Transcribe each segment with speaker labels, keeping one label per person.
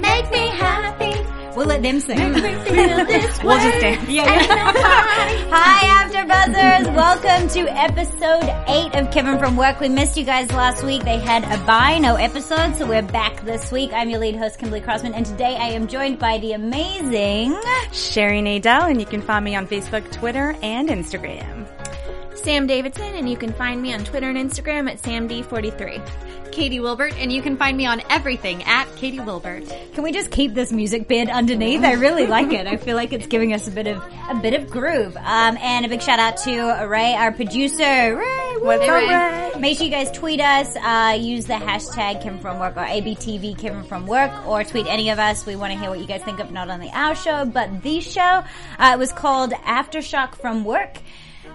Speaker 1: Make me happy.
Speaker 2: We'll let them sing.
Speaker 1: Make me feel this way.
Speaker 2: We'll just dance. Yeah, Hi, After Buzzers. Welcome to episode eight of Kevin from Work. We missed you guys last week. They had a bye, no episode, so we're back this week. I'm your lead host, Kimberly Crossman, and today I am joined by the amazing
Speaker 3: Sherry Nadell, and you can find me on Facebook, Twitter, and Instagram.
Speaker 1: Sam Davidson, and you can find me on Twitter and Instagram at SamD43.
Speaker 4: Katie Wilbert, and you can find me on everything at Katie Wilbert.
Speaker 2: Can we just keep this music bed underneath? I really like it. I feel like it's giving us a bit of a bit of groove. Um, and a big shout out to Ray, our producer. Ray, what's
Speaker 4: Hey,
Speaker 2: up,
Speaker 4: Ray.
Speaker 2: Ray? Make sure you guys tweet us. Uh, use the hashtag Kim from Work or ABTV Kim from Work, or tweet any of us. We want to hear what you guys think of not only our show but the show. Uh, it was called Aftershock from Work.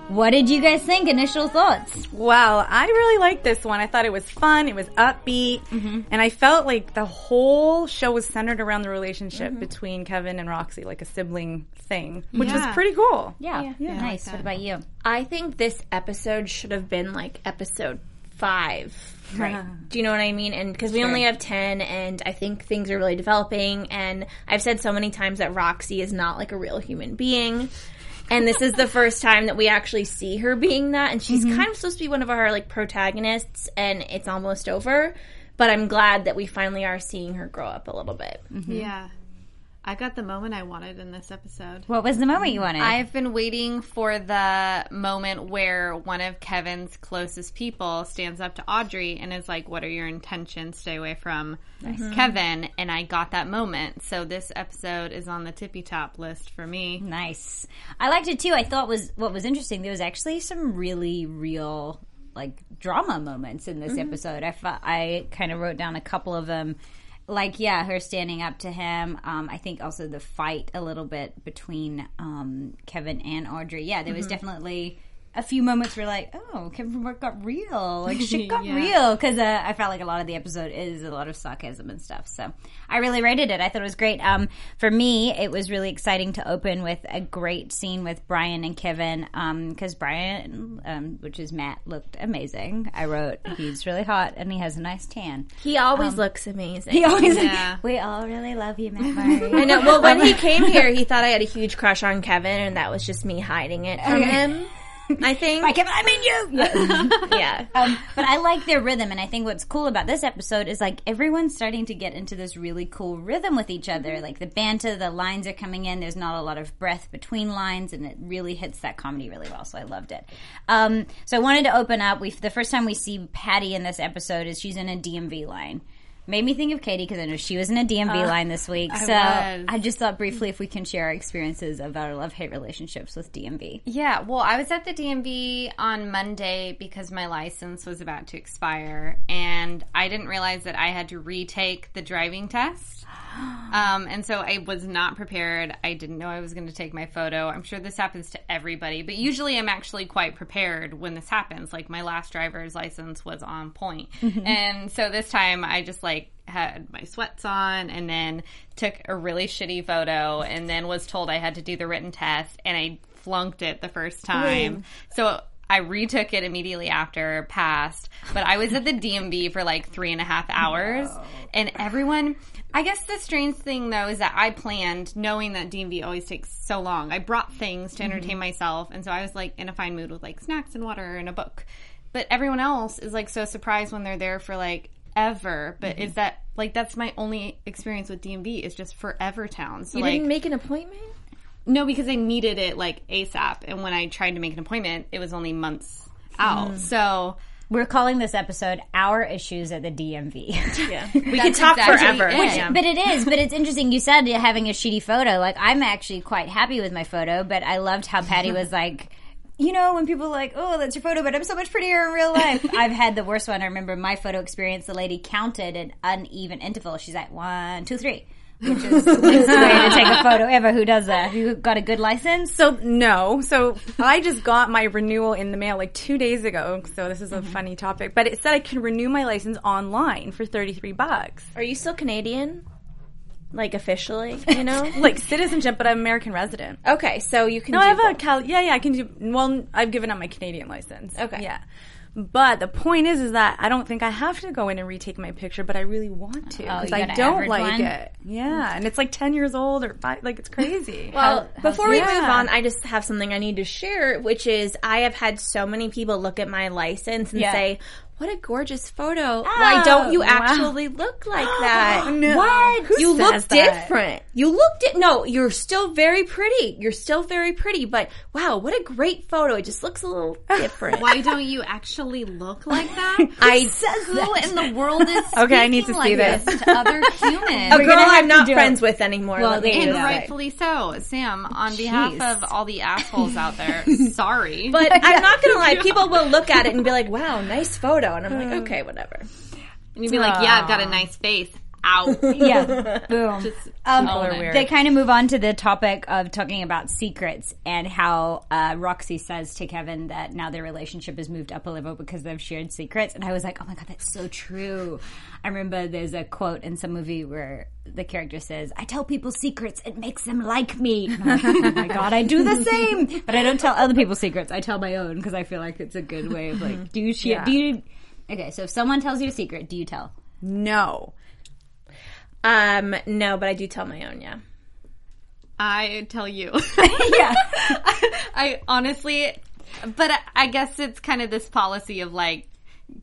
Speaker 2: What did you guys think? Initial thoughts?
Speaker 3: Wow, I really liked this one. I thought it was fun. It was upbeat, mm-hmm. and I felt like the whole show was centered around the relationship mm-hmm. between Kevin and Roxy, like a sibling thing, which was pretty cool.
Speaker 2: Yeah,
Speaker 4: Yeah, I like
Speaker 2: nice.
Speaker 4: that.
Speaker 2: what about you?
Speaker 1: I think this episode should have been like episode five. Right. Do you know what I mean? And because we only have 10 and I think things are really developing and I've said so many times that Roxy is not like a real human being. And this is the first time that we actually see her being that and she's mm-hmm. kind of supposed to be one of our like protagonists and it's almost over. But I'm glad that we finally are seeing her grow up a little bit. Mm-hmm.
Speaker 4: Yeah. I got the moment I wanted in this episode.
Speaker 2: What was the moment you wanted?
Speaker 4: I've been waiting for the moment where one of Kevin's closest people stands up to Audrey and is like, What are your intentions? Stay away from mm-hmm. Kevin. And I got that moment. So this episode is on the tippy top list for me.
Speaker 2: Nice. I liked it too. I thought was what was interesting. There was actually some really real like drama moments in this mm-hmm. episode. I I kind of wrote down a couple of them. Like yeah, her standing up to him. Um, I think also the fight a little bit between um, Kevin and Audrey. Yeah, there was definitely a few moments where like, oh, Kevin from work got real. Like shit got
Speaker 4: Yeah.
Speaker 2: real because uh, I felt like a lot of the episode is a lot of sarcasm and stuff. So I really rated it. I thought it was great. Um, for me, it was really exciting to open with a great scene with Brian and Kevin because Brian, um, which is Matt, looked amazing. I wrote he's really hot and he has a nice tan.
Speaker 1: He always looks amazing.
Speaker 2: He always,
Speaker 4: Yeah.
Speaker 2: we all really love you, Matt. Murray.
Speaker 1: I know. Well, when he came here, he thought I had a huge crush on Kevin, and that was just me hiding it from him. I think.
Speaker 2: I mean you.
Speaker 1: yeah.
Speaker 2: Um, but I like their rhythm, and I think what's cool about this episode is like everyone's starting to get into this really cool rhythm with each other. Like the banter, the lines are coming in. There's not a lot of breath between lines, and it really hits that comedy really well. So I loved it. Um, so I wanted to open up. We the first time we see Patty in this episode is she's in a DMV line. Made me think of Katie because I know she was in a DMV uh, line this week. so
Speaker 4: was.
Speaker 2: I just thought briefly if we can share our experiences of our love hate relationships with DMV.
Speaker 4: Yeah, well, I was at the DMV on Monday because my license was about to expire, and I didn't realize that I had to retake the driving test. Um, and so I was not prepared. I didn't know I was going to take my photo. I'm sure this happens to everybody, but usually I'm actually quite prepared when this happens. Like my last driver's license was on point. And so this time I just like had my sweats on and then took a really shitty photo and then was told I had to do the written test and I flunked it the first time. So I retook it immediately after, passed, but I was at the DMV for like three and a half hours and everyone, I guess the strange thing though is that I planned knowing that DMV always takes so long. I brought things to entertain mm-hmm. myself and so I was like in a fine mood with like snacks and water and a book. But everyone else is like so surprised when they're there for like ever. But mm-hmm. is that like that's my only experience with DMV is just forever town. So
Speaker 1: You
Speaker 4: like
Speaker 1: didn't make an appointment?
Speaker 4: No, because I needed it like ASAP, and when I tried to make an appointment, it was only months out. Hmm. So
Speaker 2: We're calling this episode "Our Issues at the DMV."
Speaker 1: Yeah. We could talk
Speaker 4: exactly
Speaker 1: forever.
Speaker 4: it.
Speaker 1: Yeah.
Speaker 2: But it is. But it's interesting. You said having a shitty photo. Like I'm actually quite happy with my photo, but I loved how Patty was like. You know, when people are like, oh, that's your photo, but I'm so much prettier in real life. I've had the worst one. I remember my photo experience, the lady counted an uneven interval. She's like, one, two, three. Which is the least way to take a photo ever. Who does that? Who got a good license?
Speaker 3: So no. So I just got my renewal in the mail like two days ago. So this is a mm-hmm. funny topic, but it said I can renew my license online for thirty three bucks,
Speaker 1: Are you still Canadian? Like officially, you know?
Speaker 3: like citizenship, but I'm American resident.
Speaker 1: okay, so you can.
Speaker 3: No,
Speaker 1: do
Speaker 3: I have a. Cal. Yeah, yeah, I can do. Well, I've given up my Canadian license.
Speaker 1: Okay.
Speaker 3: Yeah. But the point is, is that I don't think I have to go in and retake my picture, but I really want to
Speaker 2: Oh,
Speaker 3: because
Speaker 2: you
Speaker 3: I don't like
Speaker 2: one?
Speaker 3: it. Yeah, and it's like ten years old or five. Like it's crazy.
Speaker 1: Well, before we
Speaker 3: Yeah.
Speaker 1: move on, I just have something I need to share, which is I have had so many people look at my license and
Speaker 2: Yeah.
Speaker 1: say, "What a gorgeous photo! Why oh, don't you
Speaker 3: Oh, wow.
Speaker 1: actually look like that?
Speaker 3: No.
Speaker 1: What?
Speaker 3: Who
Speaker 1: you look
Speaker 3: that?
Speaker 1: different. You look di- no. You're still very pretty. You're still very pretty. But wow, what a great photo! It just looks a little different.
Speaker 4: Why don't you actually look like that?
Speaker 1: I says
Speaker 4: Who in the world is
Speaker 3: Okay, I need to
Speaker 4: speaking
Speaker 3: see
Speaker 4: like
Speaker 3: this.
Speaker 4: to other humans?
Speaker 1: a girl
Speaker 2: gonna
Speaker 1: I'm not friends
Speaker 2: it.
Speaker 1: with anymore.
Speaker 2: Well,
Speaker 1: let me
Speaker 4: and
Speaker 1: just
Speaker 2: go.
Speaker 1: say.
Speaker 4: rightfully so, Sam. On behalf of all the assholes out there, sorry.
Speaker 1: But I'm not gonna lie, people will look at it and be like, "Wow, nice photo," and I'm like, "Okay, whatever."
Speaker 4: and you'd be like, "Yeah, I've got a nice face." Out.
Speaker 2: yeah. Boom. um,
Speaker 4: own
Speaker 3: are weird.
Speaker 2: They kind of move on to the topic of talking about secrets and how uh, Roxy says to Kevin that now their relationship has moved up a level because they've shared secrets. And I was like, oh my God, that's so true. I remember there's a quote in some movie where the character says, I tell people secrets, it makes them like me. Like, oh my God, I do the same. But I don't tell other people secrets. I tell my own because I feel like it's a good way of like, do you share?
Speaker 3: Yeah.
Speaker 2: Do you? Okay, so if someone tells you a secret, do you tell?
Speaker 3: no.
Speaker 1: Um, no, but I do tell my own. Yeah.
Speaker 4: I tell you.
Speaker 2: yeah.
Speaker 4: I honestly, but I, I guess it's kind of this policy of like,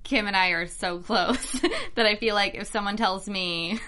Speaker 4: Kim and I are so close that I feel like if someone tells me,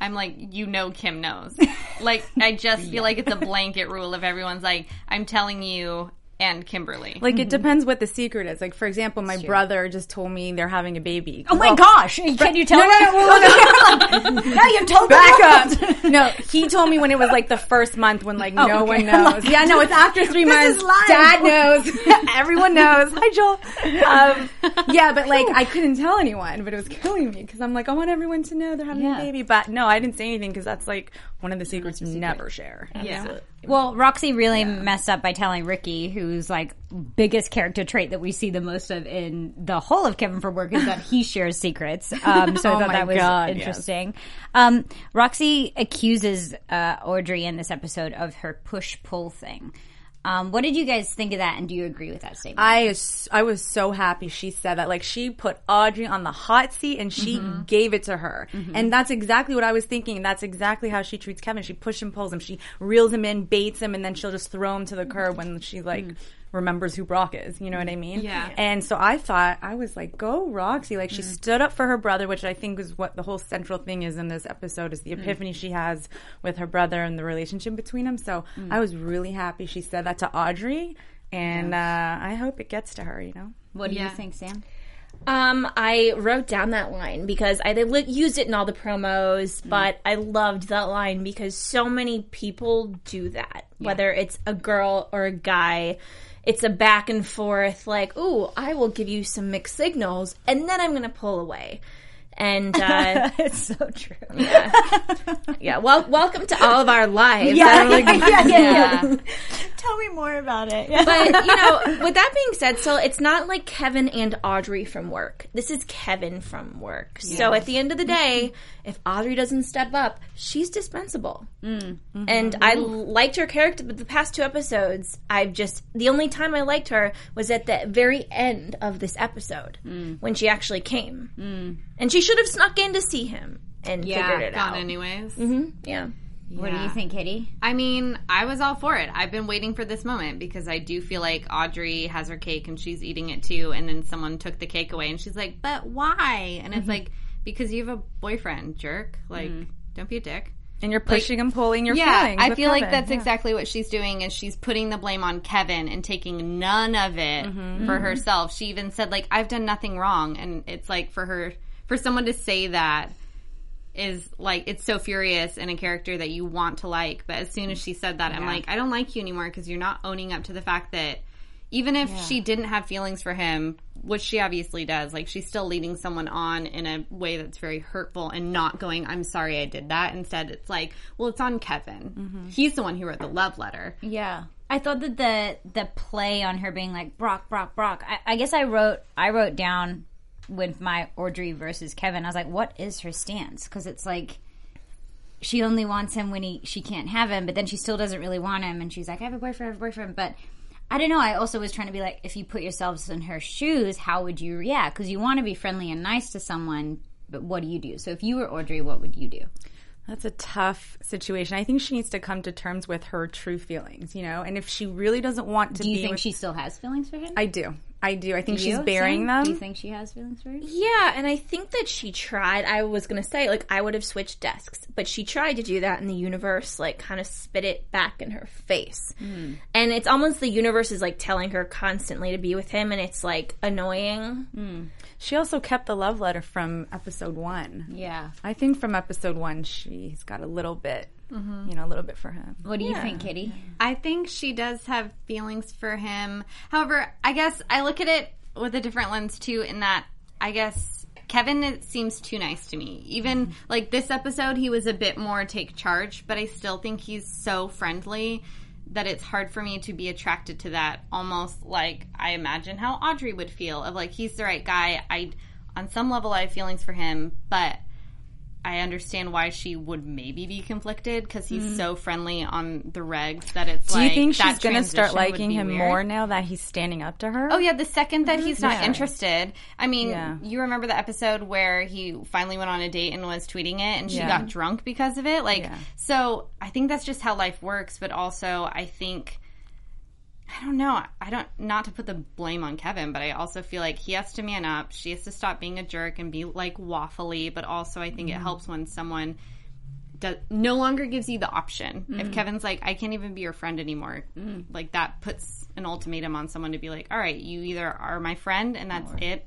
Speaker 4: I'm like, you know, Kim knows. Like, I just feel like it's a blanket rule of everyone's like, I'm telling you and Kimberly.
Speaker 3: Like it depends what the secret is. Like for example, my brother just told me they're having a baby.
Speaker 2: Oh my gosh! Can you tell
Speaker 3: No,
Speaker 2: me?
Speaker 3: no, no, no, no,
Speaker 2: now you've told me.
Speaker 3: Back up. No, he told me when it was like the first month when like no
Speaker 2: Oh, okay.
Speaker 3: one knows. Yeah, no, it's after three months.
Speaker 2: is live.
Speaker 3: Dad knows. Everyone knows. Hi, Joel. Um, yeah, but like I couldn't tell anyone, but it was killing me because I'm like I want everyone to know they're having
Speaker 2: Yeah.
Speaker 3: a baby. But no, I didn't say anything because that's like one of the secrets you never share.
Speaker 4: yeah.
Speaker 2: Well, Roxy really messed up by telling Ricky, who's like biggest character trait that we see the most of in the whole of Kevin from Work, is that he shares secrets. Um, so I
Speaker 3: Oh
Speaker 2: thought that was
Speaker 3: God, yes.
Speaker 2: interesting. Um, Roxy accuses uh, Audrey in this episode of her push pull thing. Um, what did you guys think of that, and do you agree with that statement?
Speaker 3: I was, I was so happy she said that. Like she put Audrey on the hot seat and she mm-hmm. gave it to her. Mm-hmm. And that's exactly what I was thinking. And that's exactly how she treats Kevin. She pushes and pulls him. She reels him in, baits him, and then she'll just throw him to the curb when she like mm-hmm. Remembers who Brock is. You know what I mean?
Speaker 4: Yeah.
Speaker 3: And so I thought, I was like, go Roxy. Like she stood up for her brother, which I think is what the whole central thing is in this episode is the epiphany she has with her brother and the relationship between them. So I was really happy she said that to Audrey. And uh, I hope it gets to her, you know?
Speaker 2: what do
Speaker 4: Yeah.
Speaker 2: you think, Sam?
Speaker 1: Um, I wrote down that line because I li- used it in all the promos, but I loved that line because so many people do that. Whether it's a girl or a guy, it's a back and forth. Like, ooh, I will give you some mixed signals, and then I'm going to pull away. And uh,
Speaker 2: it's so true.
Speaker 1: yeah, yeah. well, welcome to all of our lives.
Speaker 2: Yeah, yeah, yeah,
Speaker 4: Yeah.
Speaker 2: Tell me more about it. Yeah.
Speaker 1: But you know, with that being said, so it's not like Kevin and Audrey from work. This is Kevin from work. So at the end of the day, if Audrey doesn't step up, she's dispensable. Mm. And mm-hmm. I liked her character, but the past two episodes, I've just the only time I liked her was at the very end of this episode mm. when she actually came, mm. and she should have snuck in to see him and figured it
Speaker 4: Gone
Speaker 1: out.
Speaker 4: anyways. Mm-hmm.
Speaker 1: Yeah.
Speaker 2: What do you think, Kitty?
Speaker 4: I mean, I was all for it. I've been waiting for this moment because I do feel like Audrey has her cake and she's eating it too, and then someone took the cake away and she's like, "But why?" And it's mm-hmm. like, "Because you have a boyfriend, jerk. Like, mm-hmm. don't be a dick."
Speaker 3: And you're pushing and pulling your
Speaker 4: yeah,
Speaker 3: feelings.
Speaker 4: I
Speaker 3: with
Speaker 4: feel like that's
Speaker 3: Yeah.
Speaker 4: exactly what she's doing is she's putting the blame on Kevin and taking none of it
Speaker 3: Mm-hmm.
Speaker 4: for mm-hmm. herself. She even said like I've done nothing wrong and it's like for her for someone to say that is like it's so furious in a character that you want to like, but as soon as she said that I'm like I don't like you anymore because you're not owning up to the fact that even if she didn't have feelings for him, which she obviously does, like she's still leading someone on in a way that's very hurtful and not going, I'm sorry I did that. Instead, it's like, well, it's on Kevin. Mm-hmm. He's the one who wrote the love letter.
Speaker 2: Yeah. I thought that the the play on her being like Brock, Brock, Brock. I, I guess I wrote I wrote down with my Audrey versus Kevin. I was like, what is her stance? Because it's like she only wants him when he she can't have him, but then she still doesn't really want him, and she's like, I have a boyfriend, I have a boyfriend, but. I don't know. I also was trying to be like, if you put yourselves in her shoes, how would you react? Because you want to be friendly and nice to someone, but what do you do? So if you were Audrey, what would you do?
Speaker 3: That's a tough situation. I think she needs to come to terms with her true feelings, you know. And if she really doesn't want to
Speaker 2: Do you think
Speaker 3: with-
Speaker 2: she still has feelings for him?
Speaker 3: I do. I do. I think
Speaker 2: Do
Speaker 3: she's
Speaker 2: you?
Speaker 3: bearing
Speaker 2: Sam?
Speaker 3: them.
Speaker 2: Do you think she has feelings for him?
Speaker 1: Yeah, and I think that she tried. I was gonna say, like, I would have switched desks, but she tried to do that, and the universe, like, kind of spit it back in her face. Hmm. And it's almost the universe is like telling her constantly to be with him, and it's like annoying. Hmm.
Speaker 3: She also kept the love letter from episode one.
Speaker 2: Yeah.
Speaker 3: I think from episode one, she's got a little bit, Mm-hmm. you know, a little bit for him.
Speaker 2: What do you think, Kitty?
Speaker 4: I think she does have feelings for him. However, I guess I look at it with a different lens too, in that I guess Kevin it seems too nice to me. Even mm-hmm. like this episode, he was a bit more take charge, but I still think he's so friendly that it's hard for me to be attracted to that. Almost like I imagine how Audrey would feel of like he's the right guy. I on some level I have feelings for him, but I understand why she would maybe be conflicted because he's mm-hmm. so friendly on the regs that it's
Speaker 3: Do
Speaker 4: like.
Speaker 3: you think she's going to start liking him
Speaker 4: weird.
Speaker 3: more now that he's standing up to her?
Speaker 4: Oh yeah, the second that he's not
Speaker 3: Yeah.
Speaker 4: interested. I mean,
Speaker 3: Yeah.
Speaker 4: you remember the episode where he finally went on a date and was tweeting it and she
Speaker 3: Yeah.
Speaker 4: got drunk because of it? Like so I think that's just how life works, but also I think I don't know. I don't not to put the blame on Kevin, but I also feel like he has to man up. She has to stop being a jerk and be like waffly, but also I think it mm-hmm. helps when someone does, no longer gives you the option. If mm-hmm. Kevin's like, I can't even be your friend anymore, mm-hmm. like that puts an ultimatum on someone to be like, all right, you either are my friend and that's it,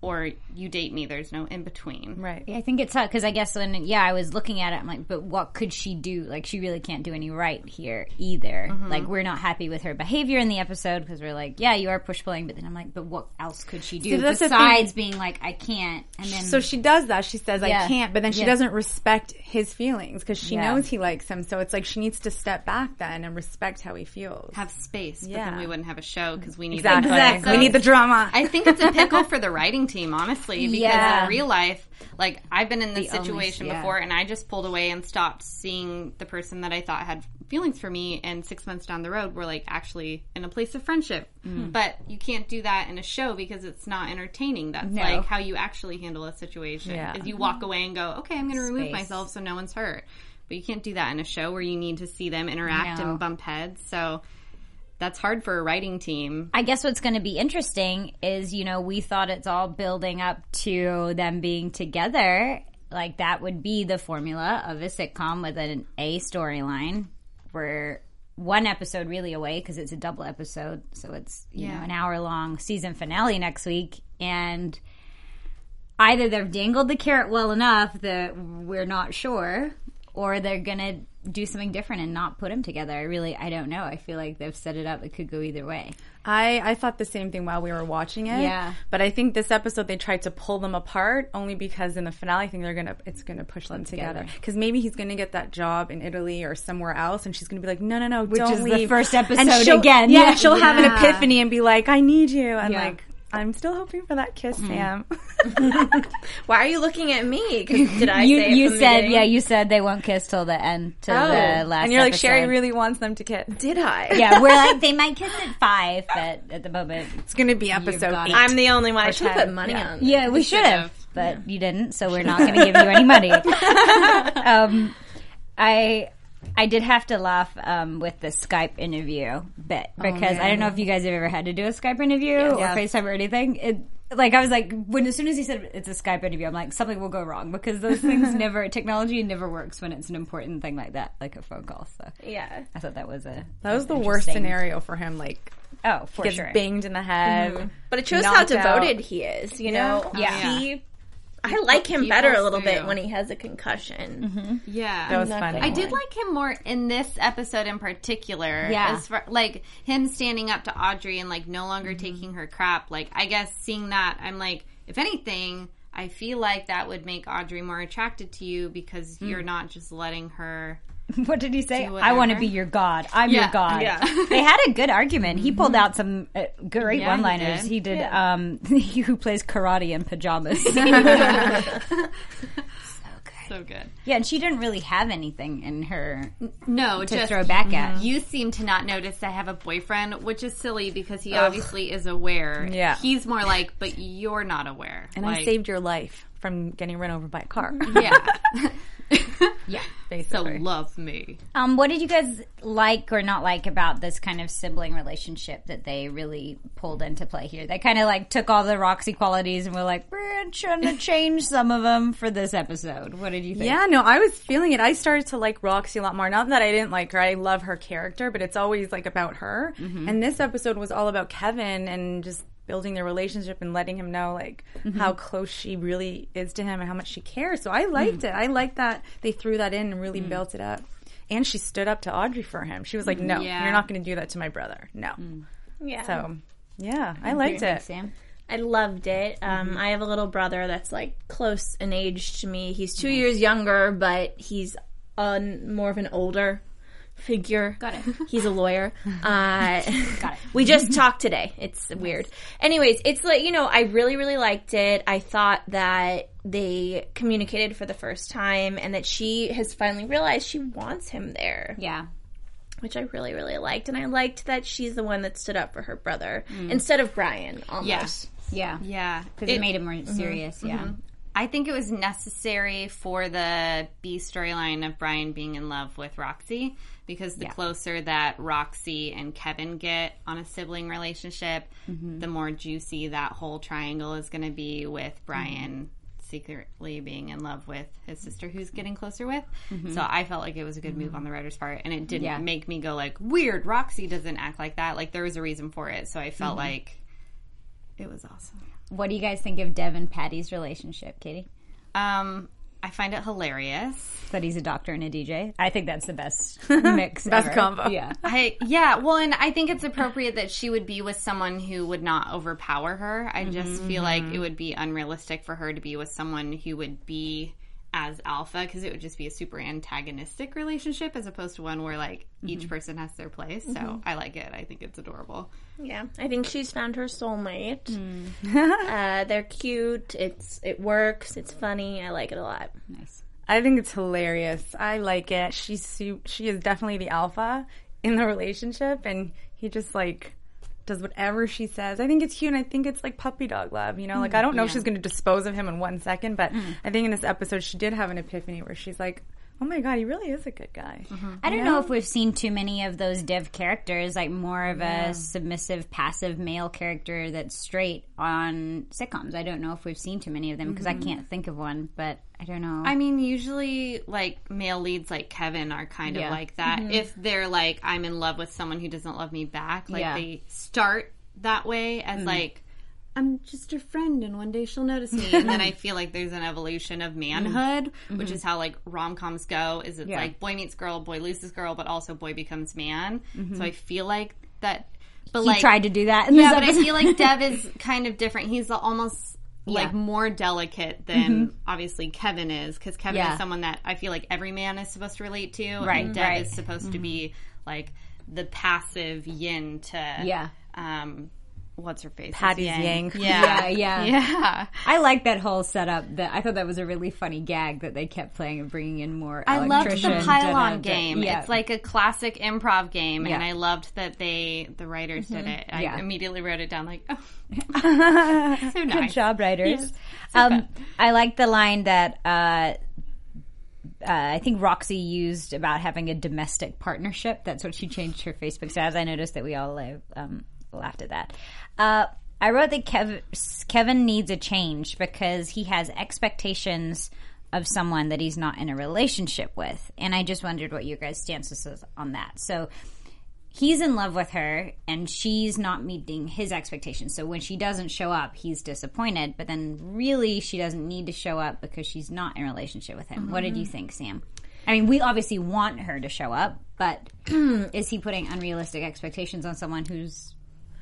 Speaker 4: or you date me. There's no in between.
Speaker 3: Right.
Speaker 2: I think it's tough because I guess when yeah I was looking at it I'm like but what could she do like she really can't do any right here either mm-hmm. like we're not happy with her behavior in the episode because we're like yeah you are push pulling but then I'm like but what else could she do
Speaker 3: the
Speaker 2: besides being like I can't and then
Speaker 3: So she does that. She says,
Speaker 2: Yeah.
Speaker 3: I can't, but then she
Speaker 2: Yeah.
Speaker 3: doesn't respect his feelings because she
Speaker 2: Yeah.
Speaker 3: knows he likes him. So it's like she needs to step back then and respect how he feels.
Speaker 4: Have space, but
Speaker 3: Yeah.
Speaker 4: then we wouldn't have a show because we need
Speaker 3: exactly.
Speaker 4: Exactly.
Speaker 3: We need the drama.
Speaker 4: I think it's a pickle for the writing team, honestly, because
Speaker 2: Yeah.
Speaker 4: in real life, like I've been in this
Speaker 2: The only-
Speaker 4: situation
Speaker 2: yeah.
Speaker 4: before, and I just pulled away and stopped seeing the person that I thought had feelings for me, and six months down the road, we're like actually in a place of friendship.
Speaker 2: Mm.
Speaker 4: But you can't do that in a show because it's not entertaining. That's
Speaker 2: No.
Speaker 4: like how you actually handle a situation.
Speaker 3: Yeah.
Speaker 4: Is you walk away and go, okay, I'm going to remove myself so no one's hurt. But you can't do that in a show where you need to see them interact
Speaker 2: No.
Speaker 4: and bump heads. So that's hard for a writing team.
Speaker 2: I guess what's going to be interesting is, you know, we thought it's all building up to them being together. Like that would be the formula of a sitcom with an A storyline. We're one episode really away because it's a double episode, so it's you know an hour long season finale next week, and either they've dangled the carrot well enough that we're not sure, or they're gonna do something different and not put them together. I really, I don't know. I feel like they've set it up; it could go either way.
Speaker 3: I, I thought the same thing while we were watching it.
Speaker 2: Yeah.
Speaker 3: But I think this episode they tried to pull them apart only because in the finale I think they're gonna it's gonna push them together.
Speaker 2: together.
Speaker 3: Because maybe he's gonna get that job in Italy or somewhere else, and she's gonna be like, no, no, no,
Speaker 2: Which
Speaker 3: don't
Speaker 2: is the first
Speaker 3: And
Speaker 2: episode
Speaker 3: she'll-
Speaker 2: again.
Speaker 3: Yeah,
Speaker 2: Yeah.
Speaker 3: she'll have an epiphany and be like, I need you, and
Speaker 2: Yeah.
Speaker 3: like. I'm still hoping for that kiss,
Speaker 2: Mm-hmm.
Speaker 3: Sam.
Speaker 1: Why are you looking at me? Did I
Speaker 2: you
Speaker 1: say
Speaker 2: you
Speaker 1: from
Speaker 2: said yeah you said they won't kiss till the end till
Speaker 1: Oh.
Speaker 2: the last
Speaker 3: and you're like,
Speaker 2: episode.
Speaker 3: Sherry really wants them to kiss.
Speaker 1: Did I?
Speaker 2: yeah we're like they might kiss at five but at the moment
Speaker 3: It's gonna be episode
Speaker 2: got it.
Speaker 3: eight.
Speaker 1: I'm the only one. I
Speaker 3: Or
Speaker 1: should have put money
Speaker 3: yeah.
Speaker 1: on.
Speaker 2: yeah we should have
Speaker 4: have.
Speaker 2: but you didn't so we're not going to give you any money um I I did have to laugh um, with the Skype interview bit because I don't know if you guys have ever had to do a Skype interview or
Speaker 3: Yes.
Speaker 2: FaceTime or anything. It, like I was like when as soon as he said it's a Skype interview, I'm like something will go wrong because those things never technology never works when it's an important thing like that, like a phone call. So
Speaker 1: Yeah.
Speaker 2: I thought that was a
Speaker 3: That was the worst scenario for him. Like,
Speaker 2: Oh, for
Speaker 3: gets
Speaker 2: sure.
Speaker 3: banged in the head.
Speaker 1: But it shows how
Speaker 3: knocked out.
Speaker 1: devoted he is, you know?
Speaker 2: Yeah.
Speaker 1: He I like him better a
Speaker 4: pulls
Speaker 1: little bit when he has a concussion. Mm-hmm.
Speaker 4: Yeah.
Speaker 3: That was
Speaker 1: not
Speaker 3: funny.
Speaker 4: I did like him more in this episode in particular.
Speaker 2: Yeah.
Speaker 4: As far, like him standing up to Audrey and like no longer taking her crap. Like I guess seeing that, I'm like, if anything, I feel like that would make Audrey more attracted to you because you're not just letting her.
Speaker 2: What did he say? I want to be your god. I'm
Speaker 4: Yeah,
Speaker 2: your god.
Speaker 4: yeah.
Speaker 2: they had a good argument. He pulled out some uh, great
Speaker 4: Yeah,
Speaker 2: one-liners.
Speaker 4: did.
Speaker 2: He did. Um, he who plays karate in pajamas.
Speaker 4: So good. So good.
Speaker 2: yeah, and she didn't really have anything in her
Speaker 4: No,
Speaker 2: to
Speaker 4: just
Speaker 2: throw back at.
Speaker 4: You seem to not notice I have a boyfriend, which is silly because he obviously is aware.
Speaker 3: Yeah.
Speaker 4: He's more like, but you're not aware.
Speaker 3: And I saved your life from getting run over by a car.
Speaker 4: Yeah.
Speaker 2: Yeah.
Speaker 4: They
Speaker 3: so
Speaker 4: love me.
Speaker 2: Um, what did you guys like or not like about this kind of sibling relationship that they really pulled into play here? They kind of like took all the Roxy qualities and were like, we're trying to change some of them for this episode. What did you think?
Speaker 3: Yeah, no, I was feeling it. I started to like Roxy a lot more. Not that I didn't like her. I love her character, but it's always like about her. And this episode was all about Kevin and just building their relationship and letting him know like mm-hmm. how close she really is to him and how much she cares. So I liked mm. it. I liked that they threw that in and really mm. built it up. And she stood up to Audrey for him. She was like, "No,
Speaker 4: Yeah.
Speaker 3: you're not going to do that to my brother. No." Mm.
Speaker 1: Yeah.
Speaker 3: So, yeah, I liked it.
Speaker 2: Sam?
Speaker 1: I loved it. Um, mm-hmm. I have a little brother that's like close in age to me. He's two mm-hmm. years younger, but he's on more of an older figure.
Speaker 2: Got it.
Speaker 1: He's a lawyer. Uh,
Speaker 2: Got it.
Speaker 1: we just talked today. It's weird. Anyways, it's like, you know, I really, really liked it. I thought that they communicated for the first time and that she has finally realized she wants him there,
Speaker 2: Yeah.
Speaker 1: which I really, really liked. And I liked that she's the one that stood up for her brother mm. instead of Brian almost.
Speaker 4: Yes.
Speaker 2: Yeah.
Speaker 4: Yeah.
Speaker 2: Because it, made it more mm-hmm. serious. Yeah. Mm-hmm.
Speaker 4: I think it was necessary for the B storyline of Brian being in love with Roxy because the closer that Roxy and Kevin get on a sibling relationship, mm-hmm. the more juicy that whole triangle is going to be with Brian mm-hmm. secretly being in love with his sister who's getting closer with. Mm-hmm. So I felt like it was a good move on the writer's part and it didn't
Speaker 2: Yeah.
Speaker 4: make me go like weird Roxy doesn't act like that. Like there was a reason for it. So I felt like it was awesome.
Speaker 2: What do you guys think of Dev and Patty's relationship, Katie?
Speaker 4: Um, I find it hilarious.
Speaker 2: That he's a doctor and a DJ. I think that's the best mix.
Speaker 3: Best
Speaker 2: ever.
Speaker 3: combo.
Speaker 2: Yeah.
Speaker 4: I yeah, well, and I think it's appropriate that she would be with someone who would not overpower her. I just feel like it would be unrealistic for her to be with someone who would be as alpha because it would just be a super antagonistic relationship as opposed to one where like mm-hmm. each person has their place. So mm-hmm. I like it. I think it's adorable.
Speaker 1: Yeah, I think she's found her soulmate. Mm. uh, they're cute. It's it works. It's funny. I like it a lot.
Speaker 2: Nice.
Speaker 3: I think it's hilarious. I like it. She's su- she is definitely the alpha in the relationship, and he just like does whatever she says. I think it's cute. and I think it's like puppy dog love. You know, like I don't know if mm, she's going to dispose of him in one second, but mm. I think in this episode she did have an epiphany where she's like, "Oh my god, he really is a good guy." Mm-hmm.
Speaker 2: I don't know if we've seen too many of those Dev characters, like more of a submissive, passive male character that's straight on sitcoms. I don't know if we've seen too many of them because I mm-hmm. can't think of one, but I don't know.
Speaker 4: I mean, usually like male leads like Kevin are kind
Speaker 2: Yeah.
Speaker 4: of like that. Mm-hmm. If they're like, I'm in love with someone who doesn't love me back, like
Speaker 2: Yeah.
Speaker 4: they start that way as like, I'm just a friend and one day she'll notice me. and then I feel like there's an evolution of manhood, which is how like rom coms go, is it's
Speaker 2: Yeah.
Speaker 4: like boy meets girl, boy loses girl, but also boy becomes man. So I feel like that. But
Speaker 2: he
Speaker 4: like,
Speaker 2: tried to do that. In
Speaker 4: yeah, but I feel like Dev is kind of different. He's almost like
Speaker 2: Yeah. Mm-hmm.
Speaker 4: more delicate than obviously Kevin is because Kevin
Speaker 2: Yeah.
Speaker 4: is someone that I feel like every man is supposed to relate to.
Speaker 2: Right,
Speaker 4: and Dev
Speaker 2: right.
Speaker 4: is supposed to be like the passive yin to
Speaker 2: Yeah.
Speaker 4: Um, what's her face?
Speaker 3: Patty's
Speaker 4: Yang.
Speaker 3: Yang.
Speaker 4: Yeah,
Speaker 2: Yeah, yeah.
Speaker 4: yeah.
Speaker 2: I like that whole setup. That I thought that was a really funny gag that they kept playing and bringing in more.
Speaker 4: I loved the pylon game.
Speaker 2: Yeah.
Speaker 4: It's like a classic improv game, and
Speaker 2: Yeah. Mm-hmm.
Speaker 4: I loved that they the writers did it. I
Speaker 2: Yeah.
Speaker 4: immediately wrote it down like, oh, so nice.
Speaker 2: Good job, writers. Um, I like the line that uh, uh, I think Roxy used about having a domestic partnership. That's what she changed her Facebook status. I noticed that we all uh, um, laughed at that. Uh, I wrote that Kev, Kevin needs a change because he has expectations of someone that he's not in a relationship with. And I just wondered what your guys' stances is on that. So he's in love with her and she's not meeting his expectations. So when she doesn't show up, he's disappointed, but then really she doesn't need to show up because she's not in a relationship with him. What did you think, Sam? I mean, we obviously want her to show up, but is he putting unrealistic expectations on someone who's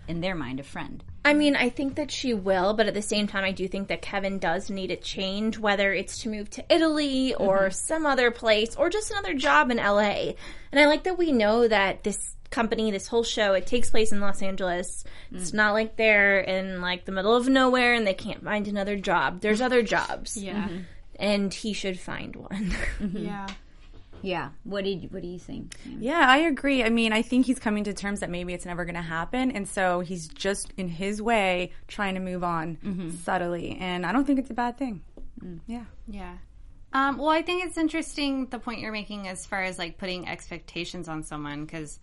Speaker 2: in their mind a friend?
Speaker 1: I mean, I think that she will, but at the same time, I do think that Kevin does need a change, whether it's to move to Italy or mm-hmm. some other place or just another job in LA. And I like that we know that this company, this whole show, it takes place in Los Angeles. It's mm. not like they're in like the middle of nowhere and they can't find another job. There's other jobs.
Speaker 4: Yeah. Mm-hmm.
Speaker 1: And he should find one.
Speaker 4: Yeah.
Speaker 2: Yeah. What did what do you think?
Speaker 3: Yeah, I agree. I mean, I think he's coming to terms that maybe it's never going to happen. And so he's just in his way trying to move on subtly. And I don't think it's a bad thing. Yeah.
Speaker 4: Yeah. Um, well, I think it's interesting the point you're making as far as like putting expectations on someone because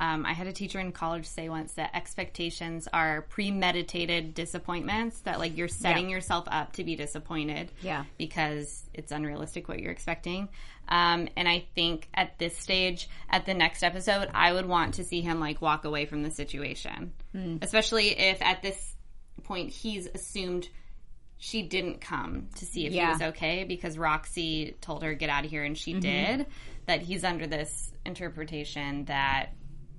Speaker 4: um, I had a teacher in college say once that expectations are premeditated disappointments that like you're setting yourself up to be disappointed.
Speaker 2: Yeah.
Speaker 4: Because it's unrealistic what you're expecting. Um, and I think at this stage, at the next episode, I would want to see him like walk away from the situation, especially if at this point he's assumed she didn't come to see if
Speaker 2: Yeah.
Speaker 4: he was okay because Roxy told her get out of here and she did. That he's under this interpretation that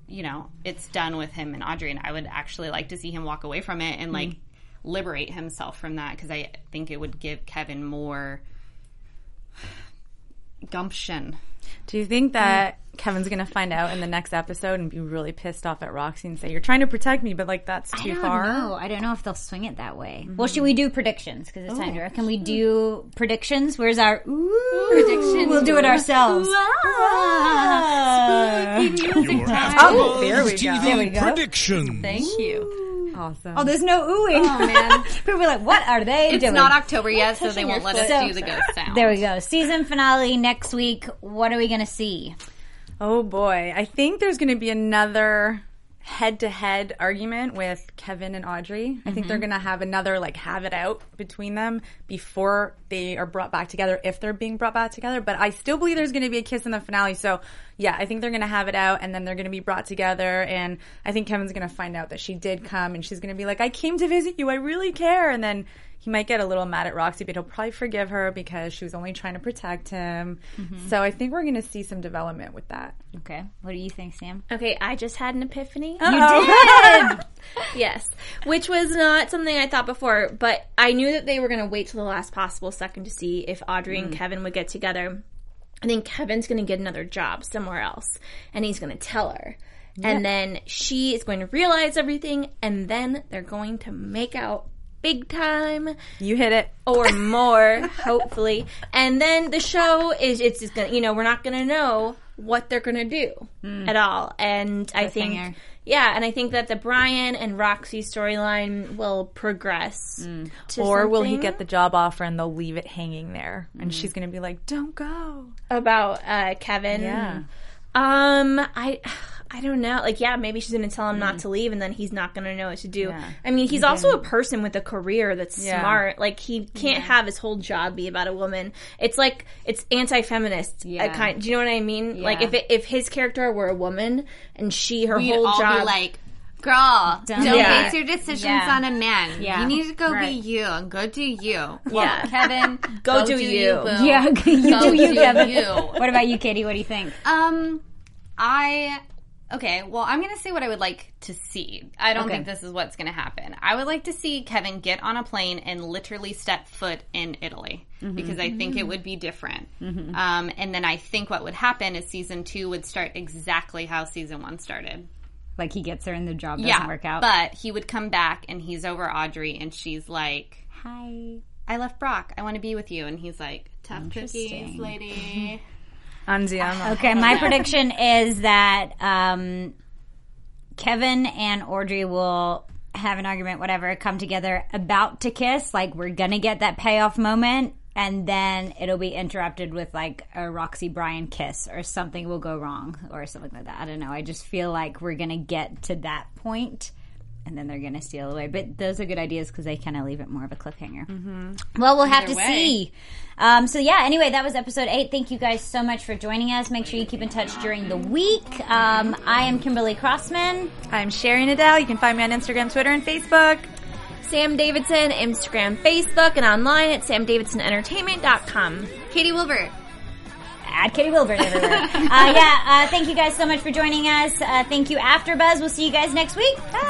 Speaker 4: you know it's done with him and Audrey, and I would actually like to see him walk away from it and mm-hmm. like liberate himself from that because I think it would give Kevin more gumption.
Speaker 3: Do you think that Kevin's going to find out in the next episode and be really pissed off at Roxy and say, You're trying to protect me, but like that's too
Speaker 2: I don't
Speaker 3: far?
Speaker 2: know. I don't know if they'll swing it that way. Well, should mm. we do predictions? Because it's time to. Oh. Can we do predictions? Where's our ooh,
Speaker 4: Predictions.
Speaker 2: We'll do it ourselves.
Speaker 5: Your
Speaker 3: Oh, there we go.
Speaker 5: TV
Speaker 2: There we go.
Speaker 5: predictions.
Speaker 4: Thank you.
Speaker 3: Awesome.
Speaker 2: Oh, there's no oohing.
Speaker 4: Oh man,
Speaker 2: People are like, what are they
Speaker 4: it's
Speaker 2: doing?
Speaker 4: not October yet, so they won't let us
Speaker 2: foot.
Speaker 4: do the ghost sound.
Speaker 2: there we go. Season finale next week. What are we going to see?
Speaker 3: Oh boy, I think there's going to be another head-to-head argument with Kevin and Audrey. I think they're mm-hmm. going to have another like have it out between them before they are brought back together if they're being brought back together, but I still believe there's going to be a kiss in the finale. So, yeah, I think they're going to have it out and then they're going to be brought together and I think Kevin's going to find out that she did come and she's going to be like, "I came to visit you. I really care." And then he might get a little mad at Roxy, but he'll probably forgive her because she was only trying to protect him. Mm-hmm. So I think we're going to see some development with that.
Speaker 2: Okay. What do you think, Sam?
Speaker 1: okay, I just had an epiphany.
Speaker 2: You did.
Speaker 1: Yes, which was not something I thought before, but I knew that they were going to wait till the last possible second to see if Audrey and mm. Kevin would get together. I think Kevin's going to get another job somewhere else, and he's going to tell her. And then she is going to realize everything, and then they're going to make out big time
Speaker 3: You hit it.
Speaker 1: or more, hopefully. And then the show is it's just gonna you know, we're not gonna know what they're gonna do at all. And I think yeah, and I think that the Brian and Roxy storyline will progress. to
Speaker 3: Or will he get the job offer and they'll leave it hanging there? And she's going to be like, don't go.
Speaker 1: about uh, Kevin?
Speaker 3: Yeah.
Speaker 1: Um, I. I don't know. Like, yeah, maybe she's going to tell him not to leave, and then he's not going to know what to do.
Speaker 3: Yeah.
Speaker 1: I mean, he's also a person with a career that's
Speaker 3: Yeah.
Speaker 1: smart. Like, he can't have his whole job be about a woman. It's like it's anti-feminist.
Speaker 2: Yeah.
Speaker 1: Yeah. Kind. Do you know what I mean? Like, if it, if his character were a woman and she her
Speaker 4: We'd
Speaker 1: whole
Speaker 4: all
Speaker 1: job
Speaker 4: be like, "Girl, don't,
Speaker 1: Yeah.
Speaker 4: base your decisions
Speaker 2: Yeah.
Speaker 4: on a man.
Speaker 2: Yeah.
Speaker 4: You need to go
Speaker 2: Right.
Speaker 4: be you and go do you."
Speaker 1: Yeah.
Speaker 4: Kevin,
Speaker 1: Go do you.
Speaker 4: boo.
Speaker 2: yeah. You
Speaker 4: Go
Speaker 2: do you,
Speaker 4: do
Speaker 2: Kevin.
Speaker 4: you.
Speaker 2: What about you, Katie? What do you think?
Speaker 4: Um, I okay. Well, I'm gonna say what I would like to see. I don't
Speaker 2: Okay.
Speaker 4: think this is what's gonna happen. I would like to see Kevin get on a plane and literally step foot in Italy because I think it would be different. Um, and then I think what would happen is season two would start exactly how season one started.
Speaker 2: Like he gets her and the job doesn't
Speaker 4: yeah,
Speaker 2: work out.
Speaker 4: but he would come back and he's over Audrey and she's like.
Speaker 2: Hi.
Speaker 4: I left Brock. I want to be with you. And he's like, tough cookies, lady.
Speaker 2: Okay, my prediction is that um, Kevin and Audrey will have an argument, whatever, come together about to kiss. Like we're gonna get that payoff moment, and then it'll be interrupted with like a Roxy Brian kiss, or something will go wrong, or something like that. I don't know. I just feel like we're gonna get to that point, and then they're going to steal away. But those are good ideas because they kind of leave it more of a cliffhanger. Well, we'll have
Speaker 4: Either
Speaker 2: to
Speaker 4: way.
Speaker 2: see. Um, so yeah. Anyway, that was episode eight. Thank you guys so much for joining us. Make sure you keep in touch during the week. Um, I am Kimberly Crossman.
Speaker 3: I'm Sherry Nadell. You can find me on Instagram, Twitter, and Facebook.
Speaker 1: Sam Davidson, Instagram, Facebook, and online at samdavidsonentertainment.com.
Speaker 4: Katie Wilbert.
Speaker 2: At Katie Wilbert everywhere. uh, yeah. Uh, thank you guys so much for joining us. Uh, thank you, AfterBuzz. We'll see you guys next week. Bye.